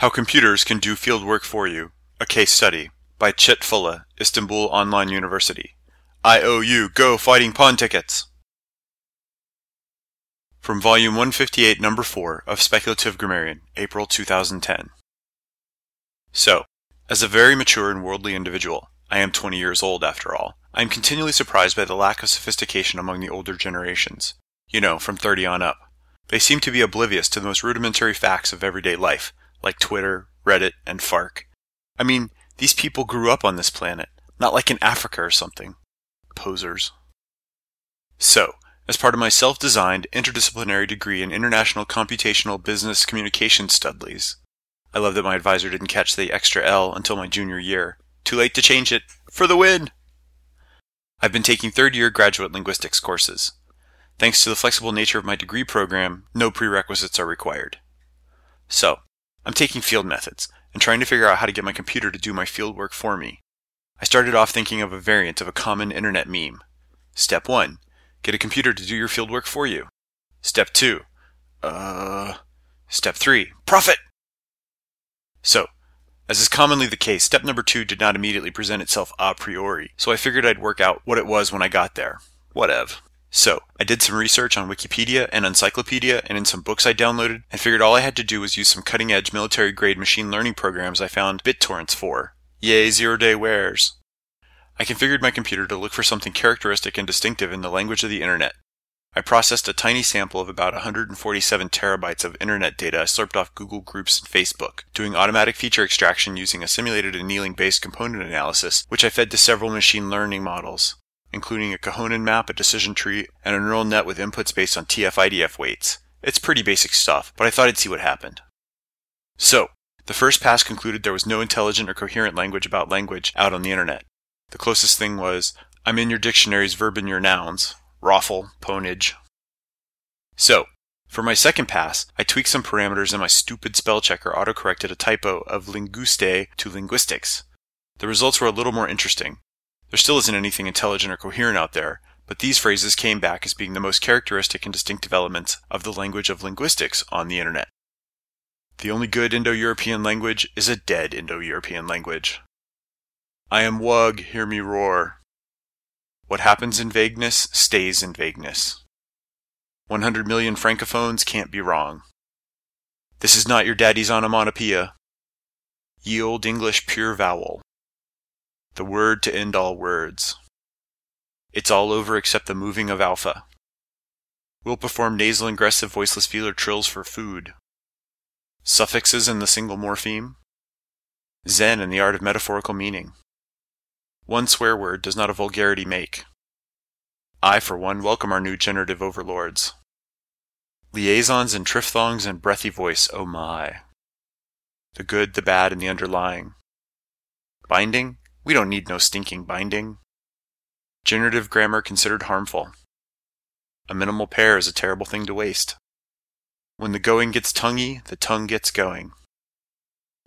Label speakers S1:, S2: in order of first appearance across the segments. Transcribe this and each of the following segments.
S1: How Computers Can Do Fieldwork for You, a Case Study by Chet Fulla, Istanbul Online University. IOU Go Fighting Pawn Tickets! From Volume 158, Number 4 of Speculative Grammarian, April 2010. So, as a very mature and worldly individual, I am 20 years old after all, I am continually surprised by the lack of sophistication among the older generations. You know, from 30 on up. They seem to be oblivious to the most rudimentary facts of everyday life, like Twitter, Reddit, and Fark. I mean, these people grew up on this planet, not like in Africa or something. Posers. So, as part of my self-designed interdisciplinary degree in International Computational Business Communication Studleys, I love that my advisor didn't catch the extra L until my junior year. Too late to change it. For the win! I've been taking third year graduate linguistics courses. Thanks to the flexible nature of my degree program, no prerequisites are required. So, I'm taking field methods and trying to figure out how to get my computer to do my field work for me. I started off thinking of a variant of a common internet meme. Step 1. Get a computer to do your field work for you. Step 2. Uh. Step 3. Profit! So, as is commonly the case, step number 2 did not immediately present itself a priori, so I figured I'd work out what it was when I got there. Whatever. So, I did some research on Wikipedia and Encyclopedia and in some books I downloaded and figured all I had to do was use some cutting edge military grade machine learning programs I found BitTorrents for. Yay, zero day wares. I configured my computer to look for something characteristic and distinctive in the language of the internet. I processed a tiny sample of about 147 terabytes of internet data I slurped off Google Groups and Facebook, doing automatic feature extraction using a simulated annealing based component analysis, which I fed to several machine learning models including a Kohonen map, a decision tree, and a neural net with inputs based on TF-IDF weights. It's pretty basic stuff, but I thought I'd see what happened. So, the first pass concluded there was no intelligent or coherent language about language out on the internet. The closest thing was, I'm in your dictionary's verb in your nouns, raffle, ponage. So, for my second pass, I tweaked some parameters and my stupid spell checker autocorrected a typo of linguiste to linguistics. The results were a little more interesting. There still isn't anything intelligent or coherent out there, but these phrases came back as being the most characteristic and distinctive elements of the language of linguistics on the internet. The only good Indo-European language is a dead Indo-European language. I am Wug, hear me roar. What happens in vagueness stays in vagueness. 100 million francophones can't be wrong. This is not your daddy's onomatopoeia. Ye old English pure vowel the word to end all words. It's all over except the moving of alpha. We'll perform nasal ingressive voiceless feeler trills for food. Suffixes in the single morpheme. Zen in the art of metaphorical meaning. One swear word does not a vulgarity make. I, for one, welcome our new generative overlords. Liaisons and triphthongs and breathy voice, oh my. The good, the bad, and the underlying. Binding? We don't need no stinking binding. Generative grammar considered harmful. A minimal pair is a terrible thing to waste. When the going gets tonguey, the tongue gets going.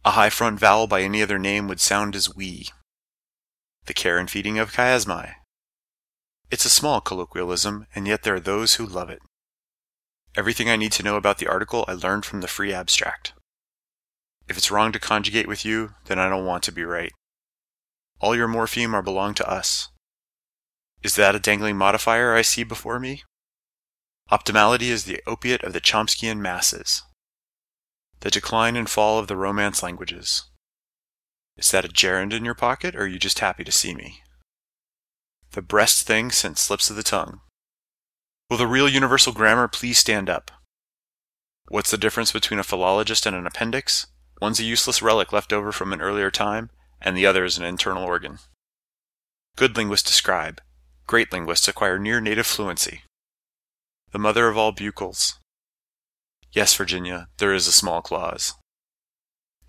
S1: A high front vowel by any other name would sound as we. The care and feeding of chiasmi. It's a small colloquialism, and yet there are those who love it. Everything I need to know about the article I learned from the free abstract. If it's wrong to conjugate with you, then I don't want to be right. All your morpheme are belong to us. Is that a dangling modifier I see before me? Optimality is the opiate of the Chomskyan masses. The decline and fall of the Romance languages. Is that a gerund in your pocket, or are you just happy to see me? The breast thing sent slips of the tongue. Will the real universal grammar please stand up? What's the difference between a philologist and an appendix? One's a useless relic left over from an earlier time, and the other is an internal organ. Good linguists describe. Great linguists acquire near native fluency. The mother of all buccals. Yes, Virginia, there is a small clause.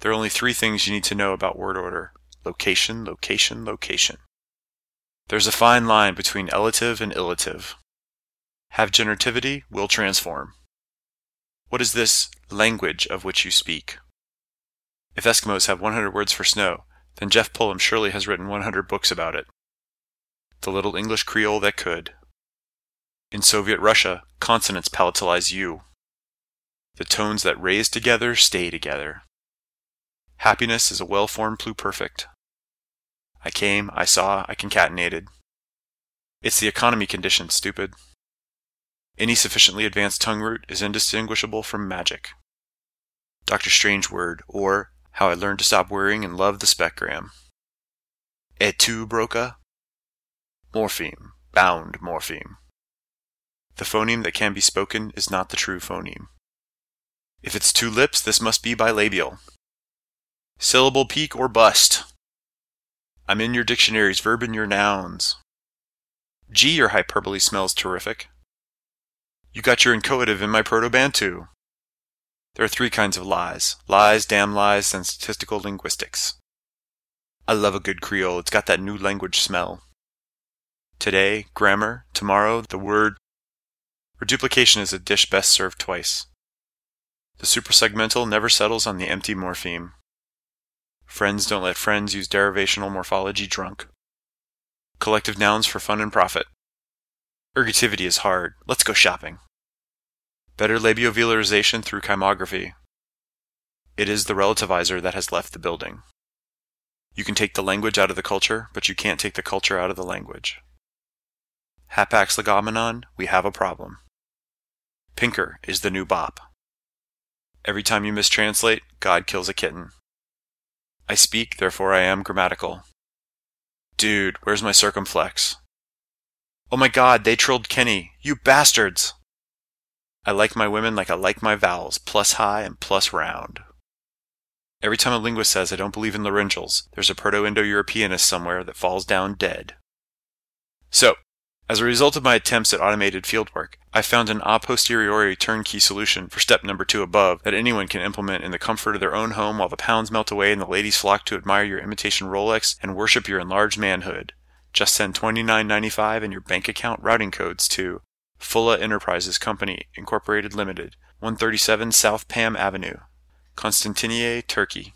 S1: There are only three things you need to know about word order location, location, location. There's a fine line between elative and illative. Have generativity, will transform. What is this language of which you speak? If Eskimos have 100 words for snow, then Geoff Pullum surely has written 100 books about it. The little English Creole that could. In Soviet Russia, consonants palatalize you. The tones that raise together stay together. Happiness is a well-formed pluperfect. I came, I saw, I concatenated. It's the economy condition, stupid. Any sufficiently advanced tongue root is indistinguishable from magic. Dr. Strange Word, or How I Learned to Stop Worrying and Love the Specgram. Et tu, Broca? Morpheme, bound morpheme. The phoneme that can be spoken is not the true phoneme. If it's two lips, this must be bilabial. Syllable peak or bust. I'm in your dictionaries, verb in your nouns. Gee, your hyperbole smells terrific. You got your inchoative in my proto-Bantu. There are three kinds of lies. Lies, damn lies, and statistical linguistics. I love a good Creole. It's got that new language smell. Today, grammar. Tomorrow, the word. Reduplication is a dish best served twice. The suprasegmental never settles on the empty morpheme. Friends don't let friends use derivational morphology drunk. Collective nouns for fun and profit. Ergativity is hard. Let's go shopping. Better labiovelarization through kymography. It is the relativizer that has left the building. You can take the language out of the culture, but you can't take the culture out of the language. Hapax legomenon, we have a problem. Pinker is the new bop. Every time you mistranslate, God kills a kitten. I speak, therefore I am grammatical. Dude, where's my circumflex? Oh my god, they trolled Kenny. You bastards! I like my women like I like my vowels, plus high and plus round. Every time a linguist says I don't believe in laryngeals, there's a Proto-Indo-Europeanist somewhere that falls down dead. So, as a result of my attempts at automated fieldwork, I found an a posteriori turnkey solution for step number two above that anyone can implement in the comfort of their own home while the pounds melt away and the ladies flock to admire your imitation Rolex and worship your enlarged manhood. Just send $29.95 and your bank account routing codes to Fulla Enterprises Company, Incorporated Limited, 137 South Pam Avenue, Constantiniye, Turkey.